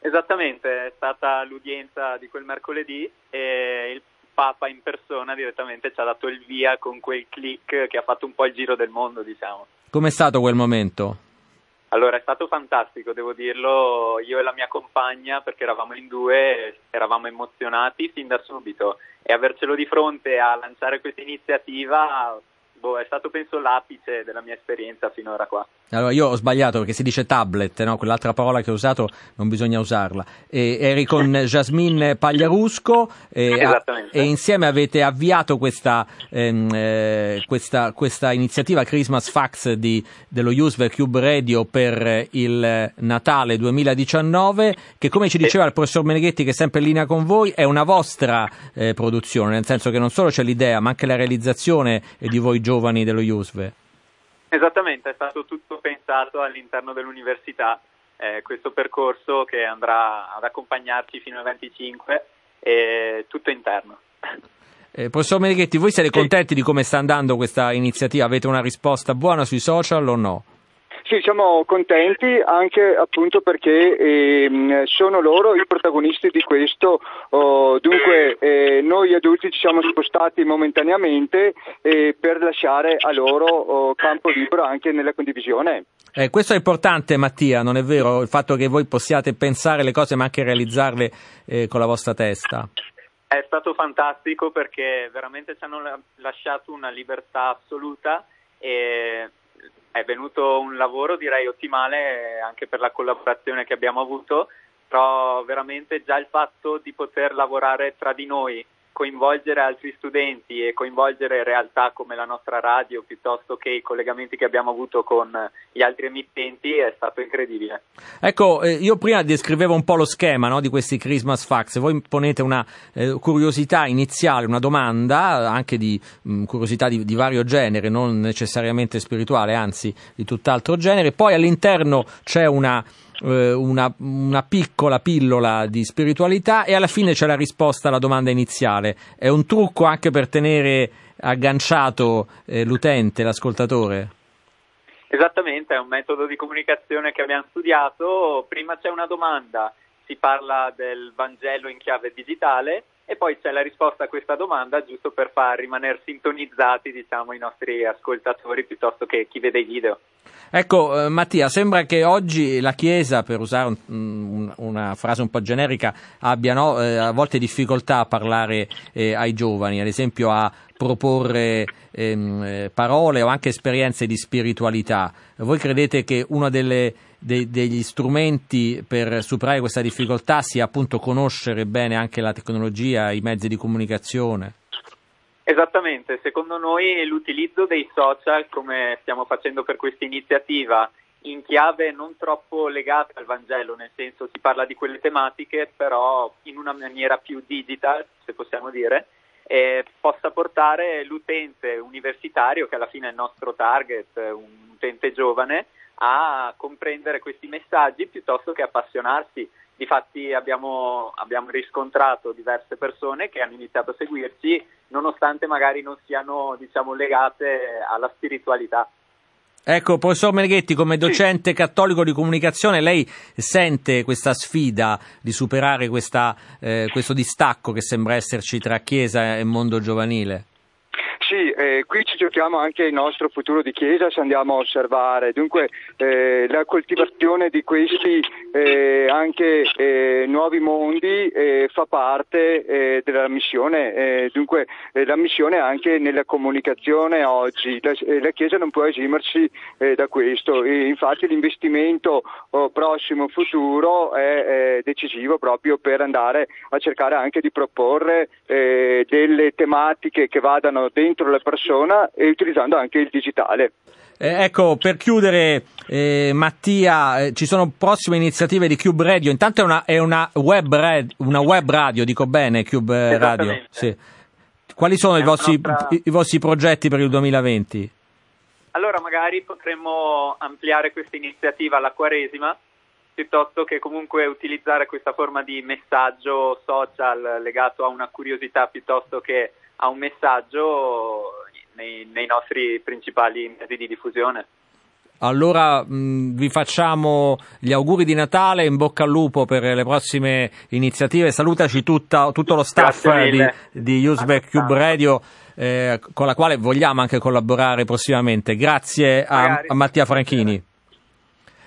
Esattamente, è stata l'udienza di quel mercoledì e il Papa in persona direttamente ci ha dato il via con quel click che ha fatto un po' il giro del mondo, diciamo.
Com'è stato quel momento?
Allora, è stato fantastico, devo dirlo, io e la mia compagna, perché eravamo in due, eravamo emozionati fin da subito e avercelo di fronte a lanciare questa iniziativa, boh, è stato penso l'apice della mia esperienza finora qua.
Allora, io ho sbagliato perché si dice tablet, no? quell'altra parola che ho usato non bisogna usarla. E, eri con Jasmine Pagliarusco e,
Esattamente.
e insieme avete avviato questa, ehm, eh, questa, questa iniziativa Christmas Fax di, dello Usver Cube Radio per il Natale 2019 che come ci diceva il professor Meneghetti che è sempre in linea con voi è una vostra eh, produzione, nel senso che non solo c'è l'idea ma anche la realizzazione di voi giovani dello Usver.
Esattamente, è stato tutto pensato all'interno dell'università, eh, questo percorso che andrà ad accompagnarci fino al 25 e tutto interno.
Eh, professor Meneghetti, voi siete contenti di come sta andando questa iniziativa? Avete una risposta buona sui social o no?
Sì, siamo contenti anche appunto perché ehm, sono loro i protagonisti di questo, oh, dunque eh, noi adulti ci siamo spostati momentaneamente eh, per lasciare a loro oh, campo libero anche nella condivisione.
Eh, questo è importante Mattia, non è vero? Il fatto che voi possiate pensare le cose ma anche realizzarle eh, con la vostra testa.
È stato fantastico perché veramente ci hanno la- lasciato una libertà assoluta e è venuto un lavoro direi ottimale anche per la collaborazione che abbiamo avuto, però veramente già il fatto di poter lavorare tra di noi coinvolgere altri studenti e coinvolgere realtà come la nostra radio piuttosto che i collegamenti che abbiamo avuto con gli altri emittenti è stato incredibile.
Ecco, eh, io prima descrivevo un po' lo schema no, di questi Christmas Facts, voi ponete una eh, curiosità iniziale, una domanda anche di mh, curiosità di, di, vario genere, non necessariamente spirituale, anzi di tutt'altro genere, poi all'interno c'è una eh, una, una, piccola pillola di spiritualità e alla fine c'è la risposta alla domanda iniziale. È un trucco anche per tenere agganciato eh, l'utente, l'ascoltatore?
Esattamente, è un metodo di comunicazione che abbiamo studiato. Prima c'è una domanda, si parla del Vangelo in chiave digitale e poi c'è la risposta a questa domanda giusto per far rimanere sintonizzati diciamo, i nostri ascoltatori piuttosto che chi vede i video.
Ecco, eh, Mattia, sembra che oggi la Chiesa, per usare un, un, una frase un po' generica, abbia no, eh, a volte difficoltà a parlare eh, ai giovani, ad esempio a proporre ehm, eh, parole o anche esperienze di spiritualità. Voi credete che uno delle, de, degli strumenti per superare questa difficoltà sia appunto conoscere bene anche la tecnologia, i mezzi di comunicazione?
Esattamente, secondo noi l'utilizzo dei social, come stiamo facendo per questa iniziativa, in chiave non troppo legata al Vangelo, nel senso si parla di quelle tematiche, però in una maniera più digital, se possiamo dire, eh, possa portare l'utente universitario, che alla fine è il nostro target, un utente giovane, a comprendere questi messaggi piuttosto che appassionarsi Difatti abbiamo, abbiamo riscontrato diverse persone che hanno iniziato a seguirci nonostante magari non siano diciamo, legate alla spiritualità.
Ecco, professor Meneghetti, come docente sì. cattolico di comunicazione, lei sente questa sfida di superare questa, eh, questo distacco che sembra esserci tra Chiesa e mondo giovanile?
Qui ci giochiamo anche il nostro futuro di Chiesa se andiamo a osservare, dunque eh, la coltivazione di questi eh, anche eh, nuovi mondi eh, fa parte eh, della missione, dunque la missione anche nella comunicazione oggi, la, la Chiesa non può esimersi da questo, e infatti l'investimento oh, prossimo futuro è decisivo proprio per andare a cercare anche di proporre delle tematiche che vadano dentro dentro la persona e utilizzando anche il digitale.
Eh, ecco, per chiudere, eh, Mattia, eh, ci sono prossime iniziative di Cube Radio. Intanto è una, è una, web, radio, una web, radio, dico bene, Cube Radio. Sì. Quali sono i vostri, nostra... i vostri progetti per il 2020?
Allora, magari potremmo ampliare questa iniziativa alla Quaresima, piuttosto che comunque utilizzare questa forma di messaggio social legato a una curiosità piuttosto che a un messaggio nei, nei nostri principali mezzi di diffusione.
Allora mh, vi facciamo gli auguri di Natale, in bocca al lupo per le prossime iniziative. Salutaci tutta, tutto lo staff di, di Uzbek Cube Radio. Eh, con la quale vogliamo anche collaborare prossimamente. Grazie a, a Mattia Franchini.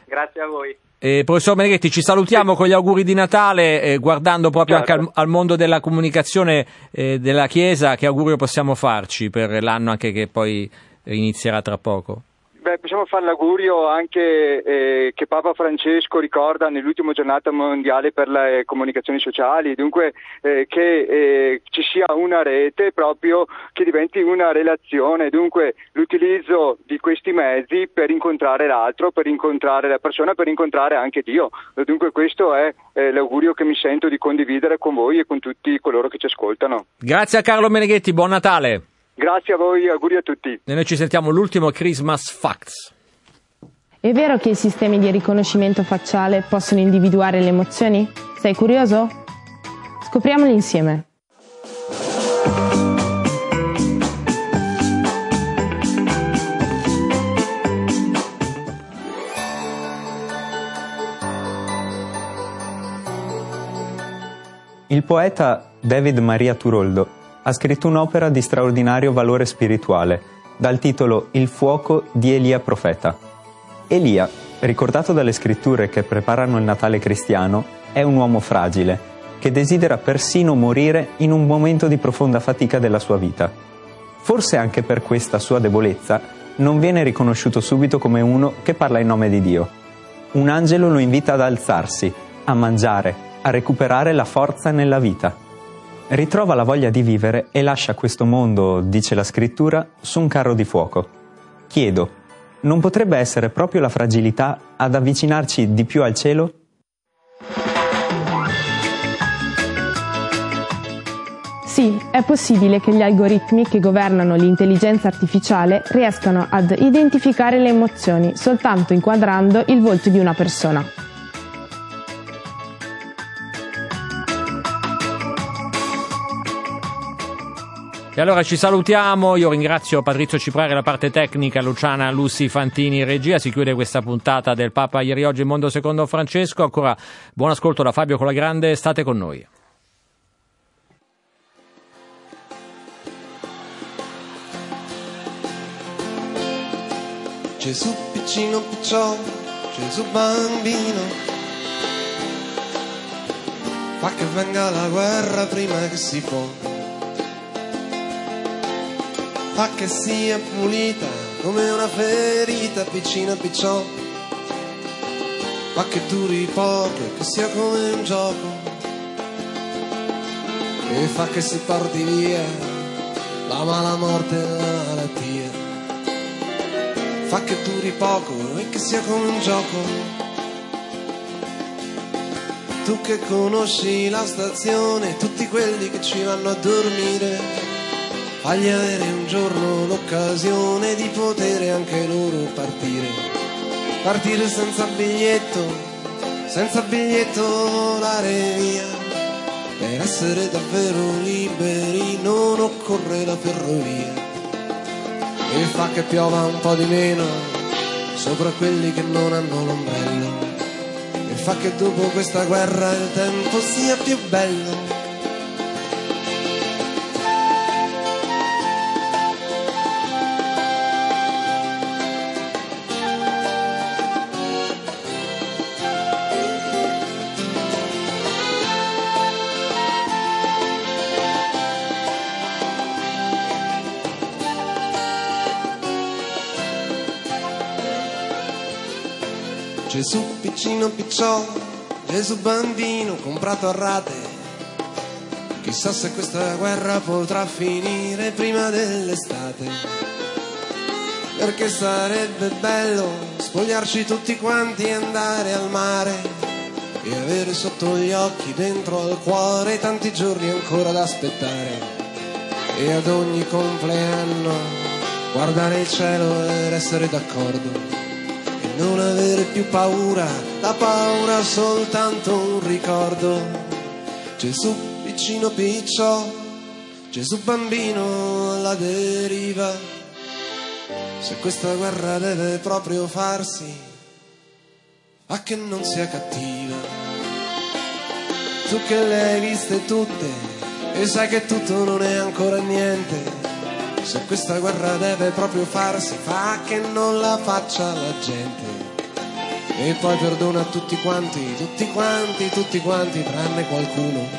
Grazie a voi.
Eh, professor Meneghetti, ci salutiamo con gli auguri di Natale, eh, guardando proprio certo. anche al, al, mondo della comunicazione eh, della Chiesa, che augurio possiamo farci per l'anno anche che poi inizierà tra poco?
Beh, possiamo fare l'augurio anche eh, che Papa Francesco ricorda nell'ultima giornata mondiale per le comunicazioni sociali, dunque eh, che eh, ci sia una rete proprio che diventi una relazione, dunque l'utilizzo di questi mezzi per incontrare l'altro, per incontrare la persona, per incontrare anche Dio. Dunque questo è eh, l'augurio che mi sento di condividere con voi e con tutti coloro che ci ascoltano.
Grazie a Carlo Meneghetti, buon Natale.
Grazie a voi, auguri a tutti.
E noi ci sentiamo l'ultimo Christmas Facts.
È vero che i sistemi di riconoscimento facciale possono individuare le emozioni? Sei curioso? Scopriamoli insieme.
Il poeta David Maria Turoldo ha scritto un'opera di straordinario valore spirituale, dal titolo Il fuoco di Elia profeta. Elia, ricordato dalle scritture che preparano il Natale cristiano, è un uomo fragile, che desidera persino morire in un momento di profonda fatica della sua vita. Forse anche per questa sua debolezza non viene riconosciuto subito come uno che parla in nome di Dio. Un angelo lo invita ad alzarsi, a mangiare, a recuperare la forza nella vita. Ritrova la voglia di vivere e lascia questo mondo, dice la scrittura, su un carro di fuoco. Chiedo, non potrebbe essere proprio la fragilità ad avvicinarci di più al cielo?
Sì, è possibile che gli algoritmi che governano l'intelligenza artificiale riescano ad identificare le emozioni soltanto inquadrando il volto di una persona.
E allora ci salutiamo, io ringrazio Patrizio Ciprari la parte tecnica, Luciana Lussi Fantini in regia, si chiude questa puntata del Papa ieri oggi in Mondo Secondo Francesco, ancora buon ascolto da Fabio Colagrande, state con noi.
Gesù piccino picciò, Gesù bambino, fa che venga la guerra prima che si può, fa che sia pulita come una ferita piccina picciò, fa che duri poco, che sia come un gioco, e fa che si porti via la mala morte e la malattia. Fa che duri poco e che sia come un gioco. Tu che conosci la stazione, tutti quelli che ci vanno a dormire, fagli avere un giorno l'occasione di poter anche loro partire. Partire senza biglietto, senza biglietto volare via. Per essere davvero liberi non occorre la ferrovia e fa che piova un po' di meno sopra quelli che non hanno l'ombrello e fa che dopo questa guerra il tempo sia più bello. Piccino picciò, Gesù bambino comprato a rate. Chissà se questa guerra potrà finire prima dell'estate. Perché sarebbe bello spogliarci tutti quanti e andare al mare e avere sotto gli occhi, dentro al cuore, tanti giorni ancora da aspettare. E ad ogni compleanno guardare il cielo ed essere d'accordo non avere più paura, la paura soltanto un ricordo. Gesù piccino piccio, Gesù bambino alla deriva. Se questa guerra deve proprio farsi, a che non sia cattiva. Tu che le hai viste tutte e sai che tutto non è ancora niente. Se questa guerra deve proprio farsi, fa che non la faccia la gente. E poi perdona tutti quanti, tutti quanti, tutti quanti, tranne qualcuno.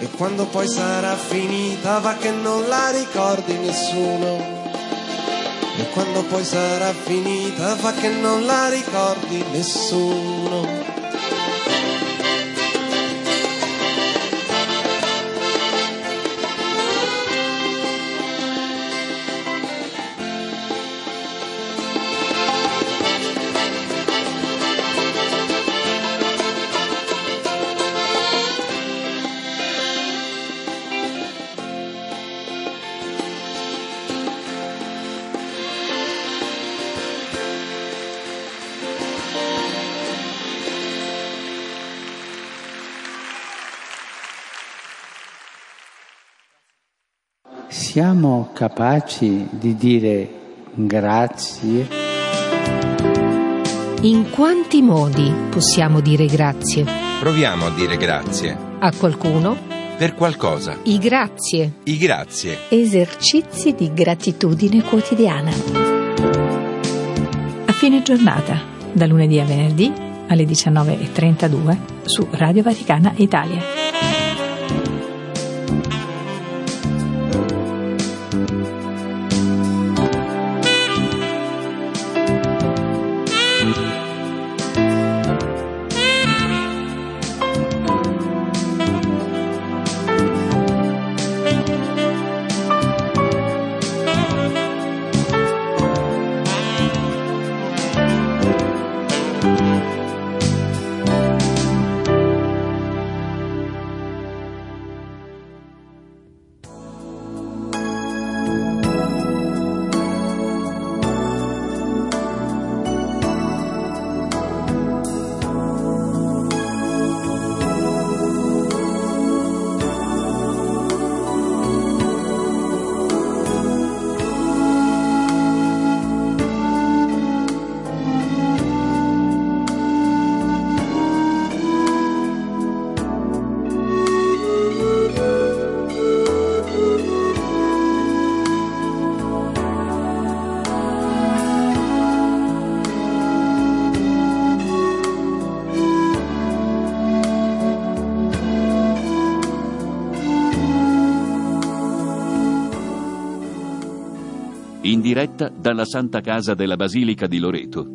E quando poi sarà finita, va che non la ricordi nessuno. E quando poi sarà finita, fa che non la ricordi nessuno.
Siamo capaci di dire grazie?
In quanti modi possiamo dire grazie?
Proviamo a dire grazie.
A qualcuno?
Per qualcosa.
I grazie.
I grazie.
Esercizi di gratitudine quotidiana. A fine giornata, da lunedì a venerdì alle 19.32 su Radio Vaticana Italia.
Diretta dalla Santa Casa della Basilica di Loreto,